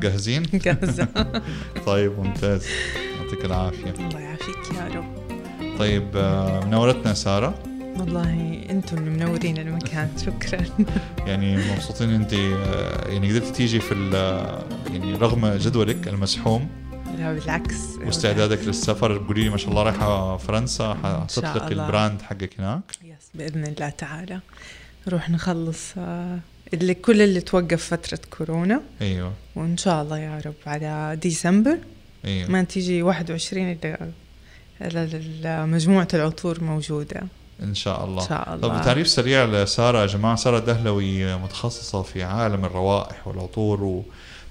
جاهزين؟ جاهزة. طيب ممتاز. يعطيك العافية. الله يعافيك يا رب. طيب آه، منورتنا سارة؟ والله أنتم اللي منورين المكان شكرا. يعني مبسوطين انت آه، يعني قدرتي تيجي في ال- يعني رغم جدولك المزحوم لا بالعكس. واستعدادك للسفر بقولي لي ما شاء الله رايحة فرنسا حتطلقي. ال brand حقك هناك؟ yes بإذن الله تعالى. نروح نخلص آه، اللي كل اللي توقف فترة كورونا. أيوه. وإن شاء الله يا رب على ديسمبر. أيوه. ما تيجي 21 اللي ال- ال- مجموعة العطور موجودة. إن شاء الله. إن شاء الله. طب تعريف سريع لسارة يا جماعة. سارة دهلوي متخصصة في عالم الروائح والعطور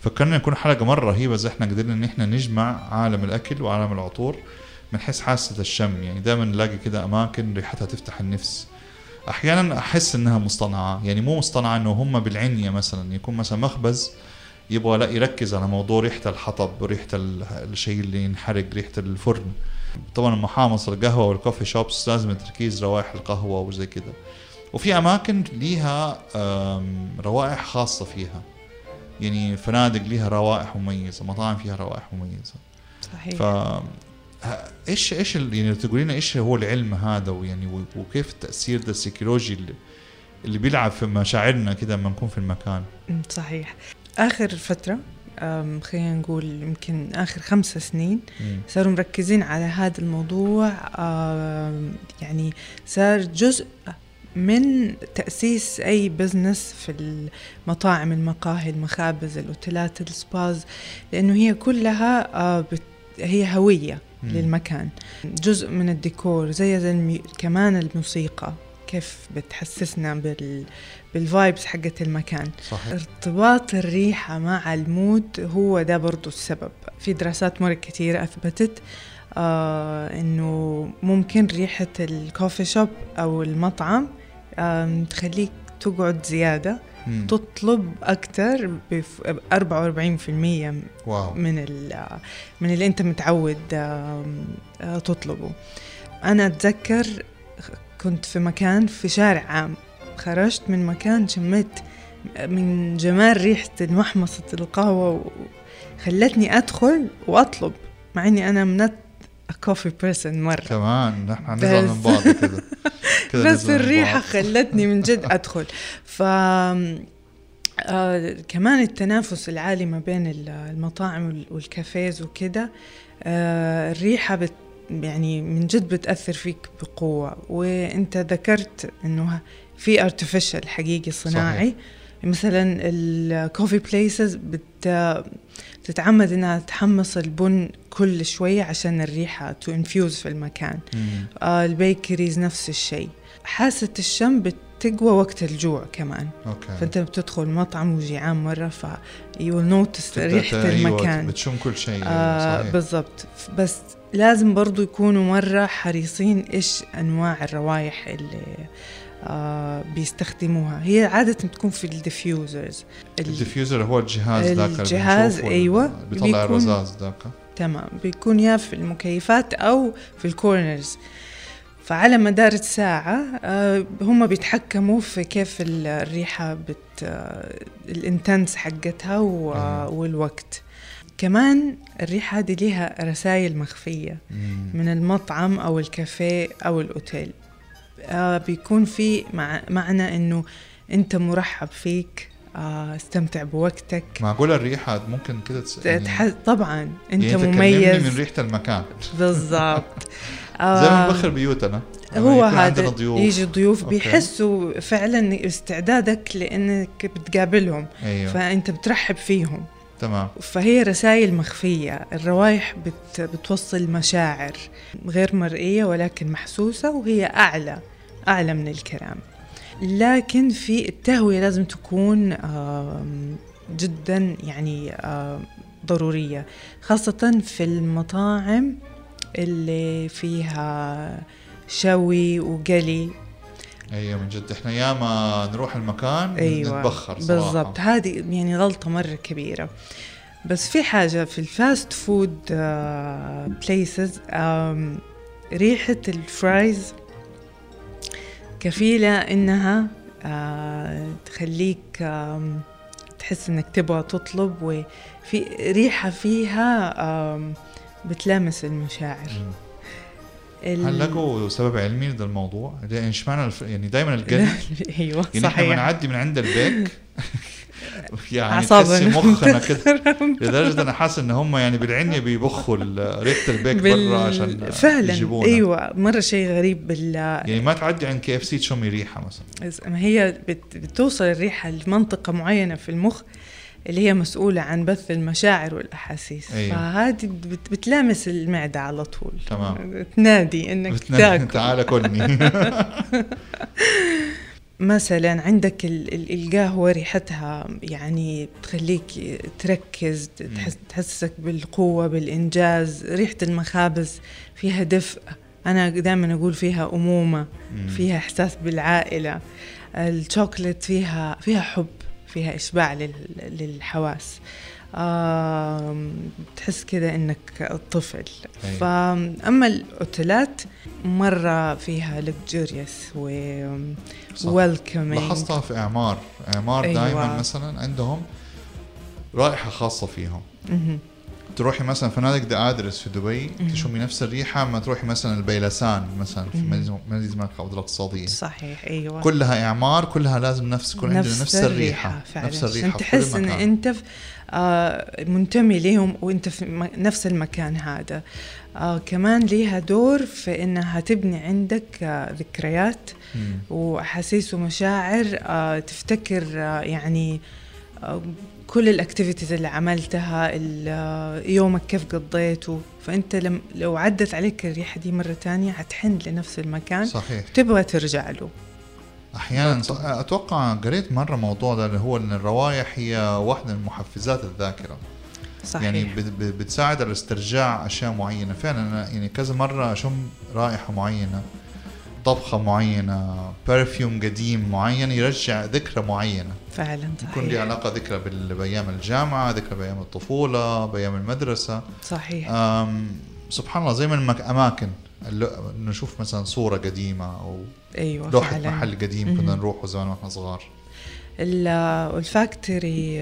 وفكرنا يكون حلقة مرة رهيبة زي إحنا قدرنا إن إحنا نجمع عالم الأكل وعالم العطور من حيث حاسة الشم. يعني دائما نلاقي كده أماكن ريحتها تفتح النفس. أحيانا أحس إنها مصطنعة. يعني مو مصطنعة إنه هم بالعنية مثلا. يكون مثلا مخبز يبغى لا يركز على موضوع ريحة الحطب ريحة ال- الشيء اللي ينحرق ريحة الفرن. طبعا محامص القهوة والكوفي شوبس لازم تركيز روائح القهوة وزي كده. وفي أماكن ليها روائح خاصة فيها. يعني فنادق ليها روائح مميزة مطاعم فيها روائح مميزة. صحيح. إيش إيش يعني تقولي لنا إيش هو العلم هذا ويعني وكيف التاثير ده السيكولوجي اللي, اللي بيلعب في مشاعرنا كده لما نكون في المكان؟ صحيح. آخر فترة أم، خلينا نقول يمكن آخر خمس سنين. صاروا مركزين على هذا الموضوع. يعني صار جزء من تأسيس أي business في المطاعم المقاهي المخابز الأوتيلات ال spas لأنه هي كلها آه، هي هوية. مم. للمكان. جزء من الديكور زي, زي المي... كمان الموسيقى كيف بتحسسنا بال... بال vibes حقت المكان. صحيح. ارتباط الريحة مع المود هو ده برضو السبب. في دراسات مرة كثيرة أثبتت آه إنه ممكن ريحة ال coffee shop أو المطعم آه تخليك تقعد زيادة. مم. تطلب أكتر ب 44% wow. من ال- من اللي أنت متعود آه، تطلبه. أنا أتذكر كنت في مكان في شارع عام. خرجت من مكان شميت من جمال ريحة محمصة القهوة خلتني أدخل وأطلب مع إني أنا منت coffee person مرة. كمان نحن نزعل من بعض كده. بس بعض. خلتني من جد أدخل. ف آه كمان التنافس العالي ما بين ال- المطاعم وال- والكافيز وكده آه الريحة بت يعني من جد بتأثر فيك بقوة. وإنت ذكرت إنه في artificial حقيقي صناعي. مثلا ال coffee places بت تتعمد إنها تحمص البن كل شوية عشان الريحة to infuse في المكان. آه ال bakeries نفس الشيء. حاسة الشم بتقوى وقت الجوع كمان. okay. فأنت بتدخل مطعم وجيعان مرة ف ريحة ت- أيوة، المكان. بتشم كل شيء آه بالضبط. بس لازم برضو يكونوا مرة حريصين إيش أنواع الروائح اللي آه بيستخدموها. هي عادة تكون في ال diffusers. ال diffuser هو الجهاز ذاك الجهاز، أيوة، بيطلع الرذاذ ذاك. تمام. بيكون يا في المكيفات أو في ال corners. فعلى مدار الساعة آه، هم بيتحكموا في كيف ال- الريحة بت آه، ال intense حقتها أيوة. والوقت. كمان الريحة هذه ليها رسائل مخفية مم. من المطعم أو الكافيه أو الأوتيل. آه بيكون في مع معنى إنه أنت مرحب فيك آه استمتع بوقتك. معقولة الريحة ممكن كده تس... يعني. طبعا أنت يعني مميز. من ريحة المكان. بالضبط. زي ما بخر بيوتنا. لما هو هذا ضيوف. يجي ضيوف أوكي. بيحسوا فعلا استعدادك لإنك بتقابلهم. أيوه. فأنت بترحب فيهم. تمام. فهي رسائل مخفية. الروائح بت بتوصل مشاعر غير مرئية ولكن محسوسة وهي أعلى أعلى من الكلام. لكن في التهوية لازم تكون جدا يعني ضرورية خاصة في المطاعم اللي فيها شوي وقلي أيوه من جد. إحنا ياما نروح المكان أيوه نتبخر صراحة. بالضبط. هذه يعني غلطة مرة كبيرة. بس في حاجة في ال fast food places ريحة الفرايز كفيلة إنها آه، تخليك تحس إنك تبغى تطلب وفي ريحة فيها بتلامس المشاعر. ال- هل لقوا سبب علمي لهذا الموضوع؟ يعني اشمعنى الف... يعني دائما القلب أيوه يعني إحنا صحيح. بنعدي من عند البيك يعني تحسي مخنا كده. لدرجة أنا حاسس إن هم يعني بالعنيه بيبخوا ريحه البيك بال- برا عشان فعلا. يجيبونا. أيوه مرة شيء غريب بال يعني ما تعدي عند KFC تشمي ريحة مثلا. ما هي بت... بتوصل الريحة لمنطقة معينة في المخ اللي هي مسؤولة عن بث المشاعر والأحاسيس. أيوة. فهذه بت... بتلامس المعدة على طول. تمام. تنادي إنك بتنا- تاكل. تعال كلني. مثلا عندك ال- ال- القهوة ريحتها يعني تخليك تركز تحس تحسسك بالقوة بالإنجاز. ريحة المخابز فيها دفء. أنا دائما أقول فيها أمومة فيها إحساس بالعائلة. الشوكولات فيها فيها حب. فيها إشباع لل- للحواس تحس كده إنك طفل أيوة. فأما الأوتيلات مرة فيها luxurious و welcoming لاحظتها في إعمار إعمار أيوة. دائما مثلا عندهم رائحة خاصة فيهم. تروحي مثلا فنادق ذا آدرس في دبي. تشمي نفس الريحة ما تروحي مثلا البيلسان مثلا في. مدينه الملك عبد الله الاقتصادية صحيح أيوة كلها إعمار كلها لازم نفس يكون عندنا نفس الريحة فعلا نفس عشان الريحة في تحس إن. أنت في آه منتمي ليهم وأنت في نفس المكان هذا آه كمان ليها دور في إنها تبني عندك آه ذكريات. وأحاسيس ومشاعر آه تفتكر آه يعني آه كل الأكتيفيتيز اللي عملتها يومك كيف قضيته. فأنت لم لو عدت عليك الريحة دي مرة تانية حتحن لنفس المكان. صحيح. تبغى ترجع له. أحيانا. أتوقع قريت مرة موضوع ده اللي هو إن الروائح هي واحدة من محفزات الذاكرة. صحيح. يعني بت- بت- بتساعد على استرجاع أشياء معينة. فعلا أنا يعني كذا مرة أشم رائحة معينة. طبخة معينة برفيوم قديم معين يرجع ذكرى معينة. فعلا يكون لي صحيح. علاقة ذكرى بأيام الجامعة ذكرى بأيام الطفولة بأيام المدرسة. صحيح. أم سبحان الله زي ما المك- أماكن. اللو- نشوف مثلا صورة قديمة أو أيوه لوحة فعلا. محل قديم كنا. نروحه زمان وإحنا صغار. olfactory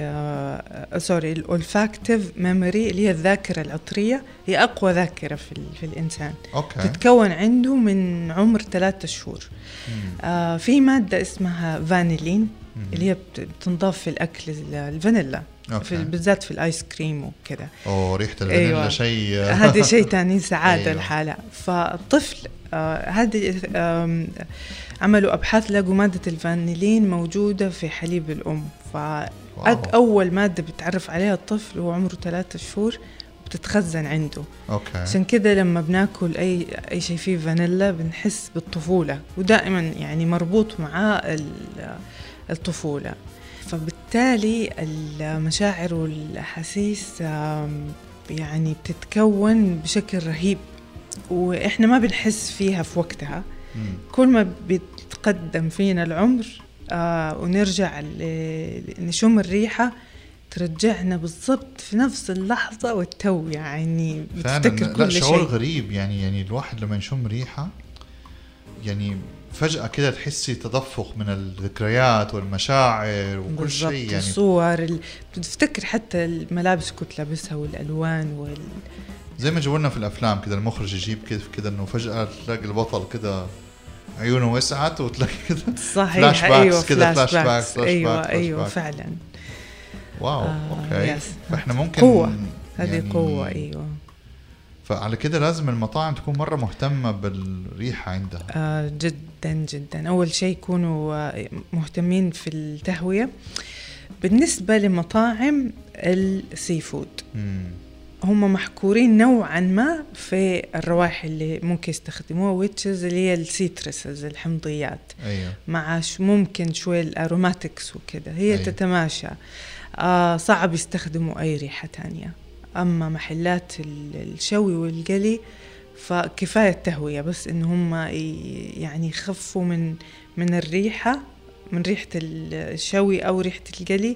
sorry ال olfactive memory اللي هي الذاكرة العطرية هي أقوى ذاكرة في, في الإنسان okay تتكون عنده من عمر ثلاثة شهور. آه في مادة اسمها فانيلين. اللي هي بت- بتنضاف في الأكل ال- الفانيلا في بالذات في ال ice cream وكذا. أوه ريحة الفانيلا أيوة. شيء. هذا شيء تاني سعادة أيوة. الحالة. فالطفل آه هذه عملوا أبحاث لقوا مادة الفانيلين موجودة في حليب الأم. wow. فأول مادة بتعرف عليها الطفل وهو عمره ثلاثة شهور بتتخزن عنده. okay. عشان كده لما بناكل أي أي شيء فيه فانيلا بنحس بالطفولة. ودائما يعني مربوط معاه ال- الطفولة فبالتالي المشاعر والأحاسيس آم، يعني بتتكون بشكل رهيب وإحنا ما بنحس فيها في وقتها. كل ما بيتقدم فينا العمر آه ونرجع نشم الريحة ترجعنا بالضبط في نفس اللحظة والتو يعني بتفتكر لا كل شعور شيء. غريب يعني يعني الواحد لما يشم ريحة يعني فجأة كده تحسي تدفق من الذكريات والمشاعر وكل شيء يعني الصور ال... بتفتكر حتى الملابس كنت لابسها والألوان وال... زي ما جابوا لنا في الأفلام كده المخرج يجيب كيف كده إنه فجأة تلاقي البطل كده عيونه وسعت وتلاقي كده صحيح flashbacks أيوه كده، flash flash back، backs flash أيوه back، flash أيوه back. فعلا wow آه، okay yes. فإحنا ممكن قوة. هذه يعني قوة أيوه فعلى كده لازم المطاعم تكون مرة مهتمة بالريحة عندها. آه جدا جدا. أول شيء يكونوا آه، مهتمين في التهوية. بالنسبة لمطاعم ال seafood. هم محكورين نوعا ما في الروائح اللي ممكن يستخدموها which is اللي هي ال citruses الحمضيات. أيوه. مع ممكن شوي ال aromatics وكده. هي أيوة. أي. تتماشى. آه صعب يستخدموا أي ريحة تانية. أما محلات ال- الشوي والقلي فكفاية التهوية بس إن هم يعني يخفوا من من الريحة من ريحة ال- الشوي أو ريحة القلي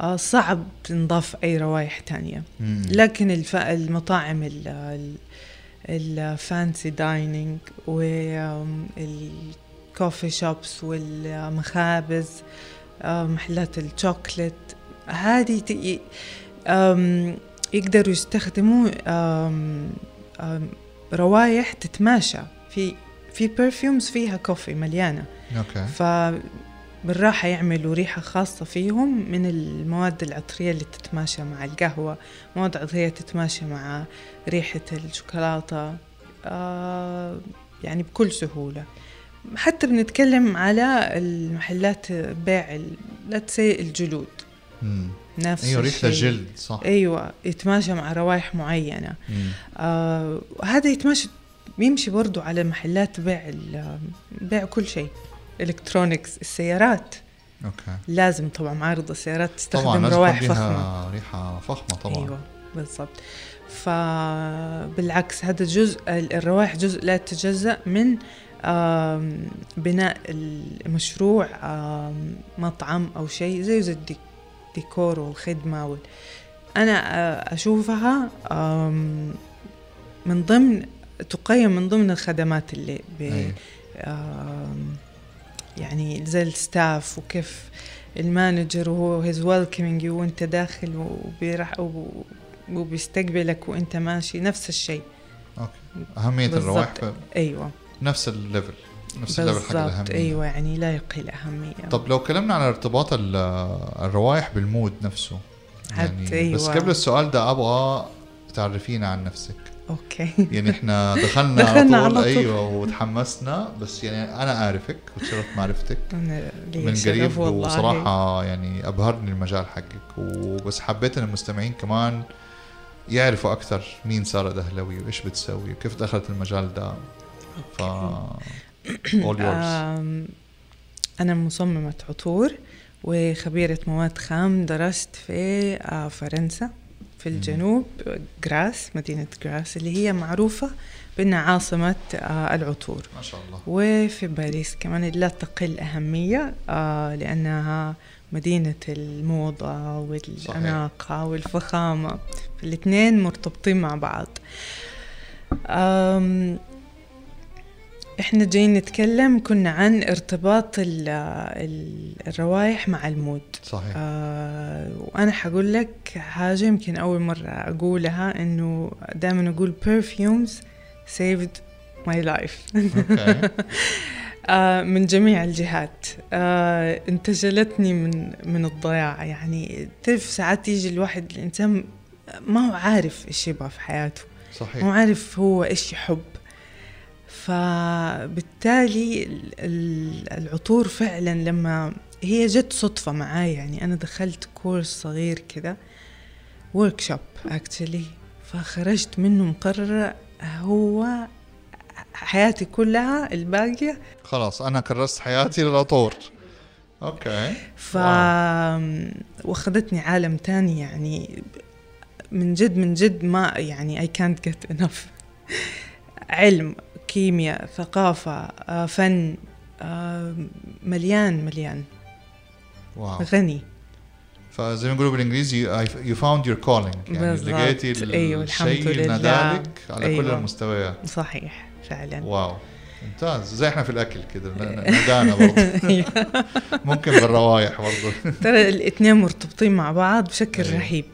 آه صعب تنضاف أي روائح تانية مم. لكن الف... المطاعم ال... ال... ال fancy dining وال coffee shops والمخابز آه، محلات الشوكلت هذه يقدروا يستخدموا روايح تتماشى. في في perfumes فيها كوفي مليانة. okay. فبالراحة يعملوا ريحة خاصة فيهم من المواد العطرية اللي تتماشى مع القهوة مواد عطرية تتماشى مع ريحة الشوكولاتة آه يعني بكل سهولة. حتى بنتكلم على المحلات بيع لا الجلود. مم. نفس أيوه ريحة. الجلد صح. أيوه يتماشى مع روائح معينة. مم. آه هذا يتماشى بيمشي برضو على محلات بيع بيع كل شيء. electronics السيارات. okay. لازم طبعا معارض السيارات طبعا تستخدم يكون روائح فخمة. فيها ريحة فخمة طبعا. أيوه بالضبط. فبالعكس هذا جزء الروائح جزء لا يتجزأ من بناء المشروع مطعم أو شيء زي زي الدي- الديكور والخدمة وال... أنا آه، أشوفها من ضمن تقيم من ضمن الخدمات اللي ب... يعني زي ال staff وكيف ال manager وهو he's welcoming you وأنت داخل وبيرحب وبيستقبلك وأنت ماشي نفس الشيء. okay. أهمية. الروائح أيوه. نفس ال level نفس ال level حق بالضبط الأهمية. أيوه يعني لا يقل أهمية. طب لو كلمنا على ارتباط ال- الروائح بال mood نفسه يعني بس أيوة. قبل السؤال ده أبغى تعرفينا عن نفسك. okay. يعني إحنا دخلنا, دخلنا على طول على طول. أيوه وتحمسنا بس يعني أنا أعرفك وتشرف معرفتك. من قريب. وصراحة يعني أبهرني المجال حقك وبس حبيت إن المستمعين كمان يعرفوا أكثر مين سارة دهلوي وإيش بتسوي وكيف دخلت المجال ده. ف all yours. أنا مصممة عطور وخبيرة مواد خام درست في آه، فرنسا في الجنوب جراس مدينة جراس اللي هي معروفة بأنها عاصمة آه، العطور. ما شاء الله. وفي باريس كمان لا تقل أهمية آه، لأنها مدينة الموضة والأناقة والفخامة الاثنين مرتبطين مع بعض. إحنا جايين نتكلم كنا عن ارتباط ال- ال- الروائح مع المود صحيح. آه وأنا حقول لك حاجة يمكن أول مرة أقولها إنه دائما أقول perfumes saved my life. آه من جميع الجهات. آه انتشلتني من من الضياع. يعني تعرف ساعات يجي الواحد الإنسان ما هو عارف إيش يبغى في حياته. مو صحيح عارف هو إيش يحب. فبالتالي ال- ال- العطور فعلا لما هي جت صدفة معاي يعني أنا دخلت course صغير كذا workshop actually فخرجت منه مقررة هو حياتي كلها الباقية. خلاص أنا كرست حياتي للعطور. okay. ف واخذتني عالم تاني يعني من جد من جد ما يعني I can't get enough علم. كيمياء ثقافة آه، فن آه، مليان مليان. wow. غني. فزي ما يقولوا بالإنجليزي you found your calling. يعني بالضبط. لقيتي أيوة، الشيء اللي. نادالك على كل أيوة. المستويات. صحيح فعلا. واو. ممتاز. زي إحنا في الأكل كده ندانا برضه ممكن بالروايح برضه ترى الاثنين مرتبطين مع بعض بشكل أيوة. رهيب.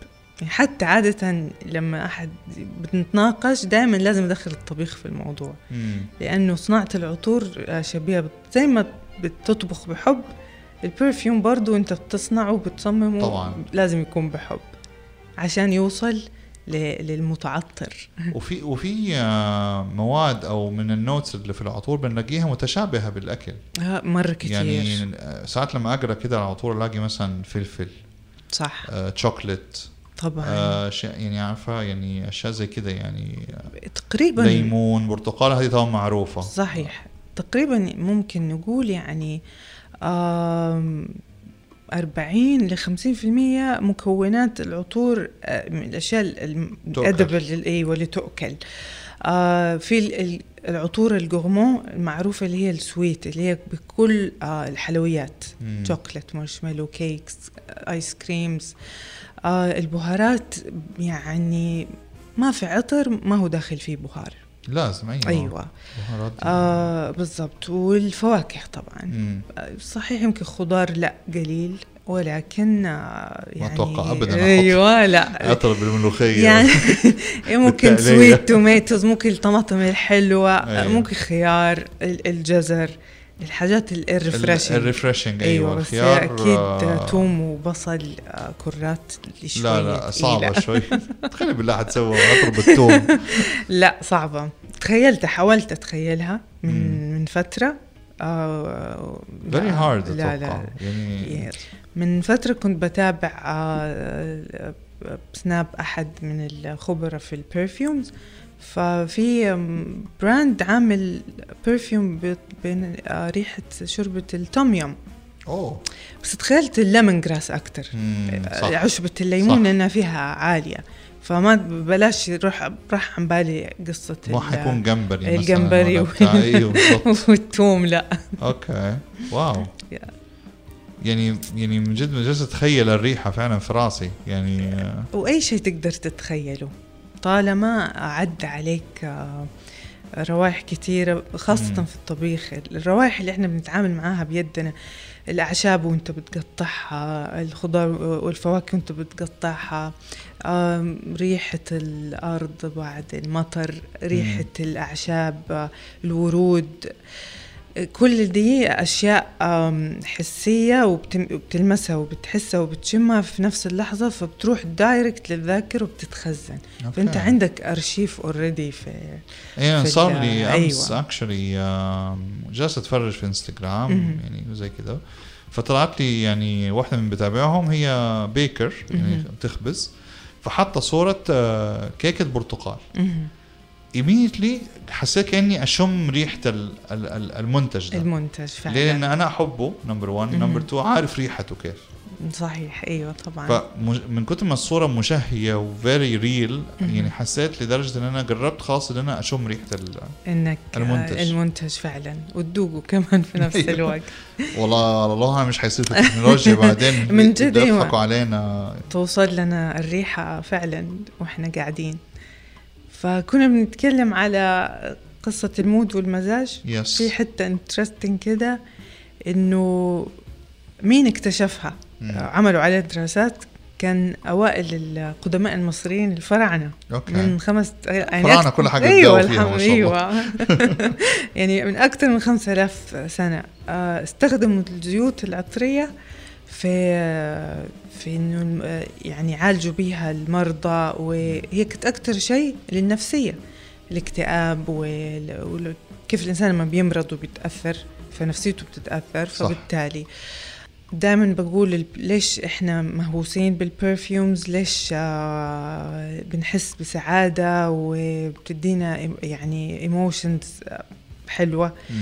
حتى عادة لما أحد بنتناقش دائما لازم أدخل الطبيخ في الموضوع. مم. لأنه صناعة العطور آه، شبيهة زي ما بتطبخ بحب البرفيوم برضو أنت بتصنعه وبتصممه طبعاً. لازم يكون بحب عشان يوصل للمتعطر. وفي وفي آه، مواد أو من ال notes اللي في العطور بنلاقيها متشابهة بالأكل. آه، مرة كتير. يعني ساعات لما أقرأ كده العطور ألاقي مثلا فلفل صح. آه، شوكليت طبعا. آه، شيء يعني عارفة يعني أشياء زي كده يعني آه، تقريبا ليمون برتقال هذه طبعا معروفة. صحيح. تقريبا ممكن نقول يعني آم، 40 ل 50% مكونات العطور آه، من الأشياء. ال edible أيوه اللي تؤكل. آه، في ال- ال- العطور ال gourmand المعروفة اللي هي ال sweet اللي هي بكل آه، الحلويات. chocolate marshmallow cakes آه، ice creams آه، البهارات يعني ما في عطر ما هو داخل فيه بهار. لازم أيوه. أيوه. بهارات. آه بالضبط. والفواكه طبعا. مم. آه، صحيح يمكن خضار لا قليل ولكن آه، يعني أتوقع أبداً أحط أيوه لا. عطر بالملوخية. يعني ممكن. sweet tomatoes ممكن الطماطم الحلوة أيوة. ممكن خيار ال- الجزر. الحاجات ال refreshing ال refreshing أيوه بس الخيار أكيد آه، توم وبصل آه، كرات شوية لا لا تقيلة. صعبة شوي. تخيلي بالله حتسوى عطر بالثوم لا صعبة. تخيلت حاولت أتخيلها من. من فترة. آه very لا، hard لا لا. يعني من فترة كنت بتابع آه، سناب أحد من الخبراء في ال perfumes ففي brand عامل perfume بين آه، ريحة شوربة ال tom yum أوه. بس تخيلت ال lemongrass آه، صح. عشبة الليمون صح. لأنها فيها عالية. فما بلاش يروح راح عن بالي قصة ما حيكون جمبري مثلاً الجمبري والثوم لا. okay. wow. يعني يعني من جد من جد اتخيل الريحة فعلا في راسي. يعني آه، وأي شيء تقدر تتخيله. طالما عدى عليك آه، روائح كثيرة خاصة مم. في الطبيخ. الروائح اللي إحنا بنتعامل معاها بيدنا الأعشاب وانت بتقطعها الخضار والفواكه وانت بتقطعها ريحة الأرض بعد المطر ريحة الأعشاب الورود. كل دي أشياء حسية وبتلمسها وبتحسها وبتشمها في نفس اللحظة فبتروح direct للذاكرة وبتتخزن okay. فأنت عندك أرشيف already في في صار لي أمس أيوة. actually جالس أتفرج في انستغرام. يعني زي كذا فطلعت لي يعني واحدة من بتابعهم هي baker يعني. بتخبز فحاطة صورة آه، كيكة برتقال immediately حسيت كأني أشم ريحة ال- ال- ال- المنتج ده المنتج فعلا ليه؟ لأن أنا أحبه number 1 مهم. number 2 عارف ريحته كيف صحيح أيوه طبعا فمن كتر ما الصورة مشهية و very real. يعني حسيت لدرجة إن أنا جربت خاص إن أنا أشم ريحة. إنك المنتج. المنتج, فعلا وتذوقه كمان في نفس أيوة. الوقت والله الله مش حيصير في التكنولوجيا بعدين من جد، أيوة. يضحكوا علينا توصل لنا الريحة فعلا وإحنا قاعدين فكنا بنتكلم على قصة المود والمزاج. yes في حتة interesting كده إنه مين اكتشفها؟ مم. عملوا عليها دراسات. كان أوائل القدماء المصريين الفراعنة. okay. من خمس يعني فراعنة أكت- كل حاجة أيوه فيها. أيوه. يعني من أكثر من 5000 سنة. آه، استخدموا الزيوت العطرية في آه، في إنه آه، يعني يعالجوا بيها المرضى وهي كانت أكثر شيء للنفسية الاكتئاب وال- وال- كيف الإنسان لما بيمرض وبيتأثر فنفسيته بتتأثر. فبالتالي دائما بقول ليش إحنا مهووسين بال perfumes ليش آه بنحس بسعادة وبتدينا يعني emotions حلوة مم.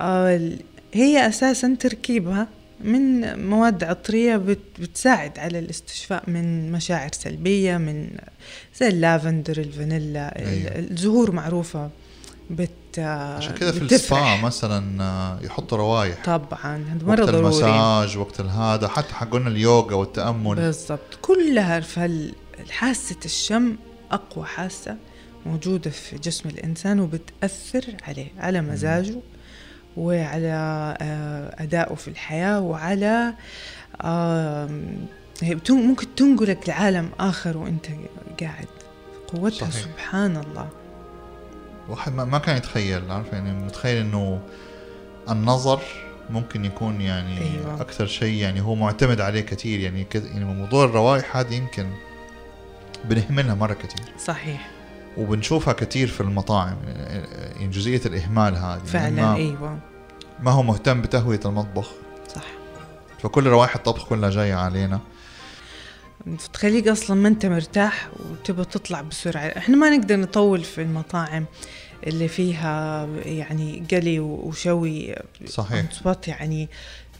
آه هي أساسا تركيبها من مواد عطرية بت- بتساعد على الاستشفاء من مشاعر سلبية من زي اللافندر الفانيلا ال- أيوة. الزهور معروفة بت عشان كذا في. السبا مثلا آه، يحطوا روايح. طبعا هذا مرة وقت ضروري. المساج وقت هذا حتى حقولنا اليوغا والتأمل. بالضبط. كلها فالحاسة الشم أقوى حاسة موجودة في جسم الإنسان وبتأثر عليه على مزاجه وعلى آه، أدائه في الحياة وعلى ممكن تنقلك لعالم آخر وأنت قاعد قوتها صحيح. سبحان الله. واحد ما كان يتخيل عارف؟ يعني متخيل إنه النظر ممكن يكون يعني أيوة. أكثر شيء يعني هو معتمد عليه كثير. يعني يعني موضوع الروائح هذه يمكن بنهملها مرة كثير. صحيح. وبنشوفها كثير في المطاعم يعني جزئية الإهمال هذه. يعني فعلا ما, أيوة. ما هو مهتم بتهوية المطبخ. صح. فكل روائح الطبخ كلها جاية علينا. تخليك أصلا ما أنت مرتاح وتبغى تطلع بسرعة. إحنا ما نقدر نطول في المطاعم اللي فيها يعني قلي وشوي. صحيح. يعني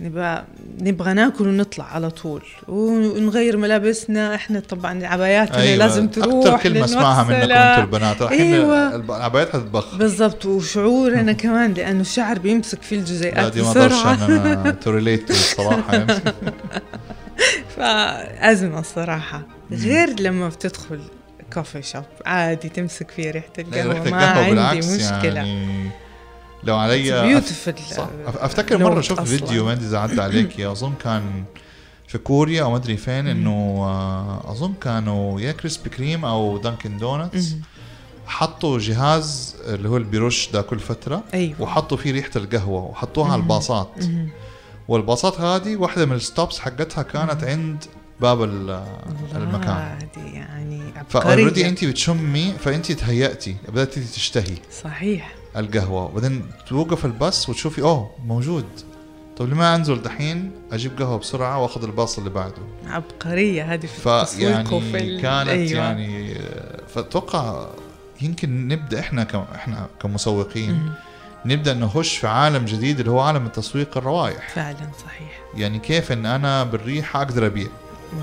نبغى نبغى ناكل ونطلع على طول. ونغير ملابسنا. إحنا طبعا عباياتنا أيوة. لازم تروح أكثر كلمه أسمعها منكم. أنتم البنات. أيوة. العبايات حتتبخ بالضبط. وشعورنا كمان لأنه الشعر بيمسك فيه لا الجزيئات دي ما أقدرش بسرعة أنا توريليت الصراحة. يعني فأزمة الصراحة. غير لما بتدخل كوفي شوب عادي تمسك فيه ريحة لا، القهوة. ريحة ما عندي مشكلة. يعني لو علي أفتكر مرة شفت فيديو ما ادري اذا عدى عليك. يا أظن كان في كوريا أو ما أدري فين إنه آه، أظن كانوا يا كريسبي كريم أو دانكن دونتس. حطوا جهاز اللي هو اللي بيرش ده كل فترة أيوه. وحطوا فيه ريحة القهوة وحطوها على. الباصات. والباصات هذه واحدة من ال stops حقتها كانت عند باب ال- المكان. يعني ف already انت بتشمي فانت تهيأتي بدأت تشتهي. صحيح. القهوة. وبعدين توقف الباص وتشوفي أوه موجود. طب ليه ما أنزل دحين أجيب قهوة بسرعة وأخذ الباص اللي بعده. عبقرية هذه في التسويق وفي كانت أيوة. يعني فأتوقع يمكن نبدأ إحنا ك... إحنا كمسوقين. نبدأ نخش في عالم جديد اللي هو عالم التسويق الروائح. فعلا صحيح. يعني كيف إن أنا بالريحة أقدر أبيع؟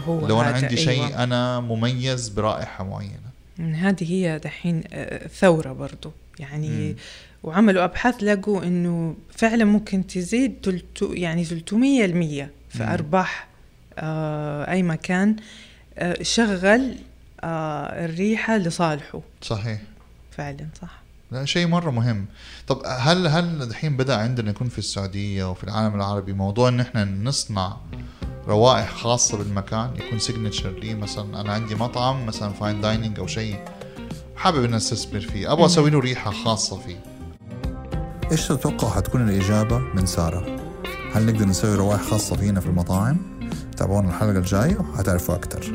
هو لو أنا عندي شيء أيوة. أنا مميز برائحة معينة. هذه هي دحين آه، ثورة برضو. يعني مم. وعملوا أبحاث لقوا إنه فعلا ممكن تزيد تلتو يعني 300 المية في مم. أرباح آه أي مكان آه شغل آه الريحة لصالحه. صحيح. فعلا صح. لا شيء مرة مهم. طب هل هل الحين بدأ عندنا يكون في السعودية وفي العالم العربي موضوع إن إحنا نصنع روائح خاصة بالمكان؟ يكون signature لي مثلا أنا عندي مطعم مثلا fine dining أو شيء. حابب إني أستثمر فيه. أبغى أسوي له ريحة خاصة فيه. إيش تتوقع حتكون الإجابة من سارة؟ هل نقدر نسوي روائح خاصة فينا في المطاعم؟ تابعونا الحلقة الجاية وحتعرفوا أكثر.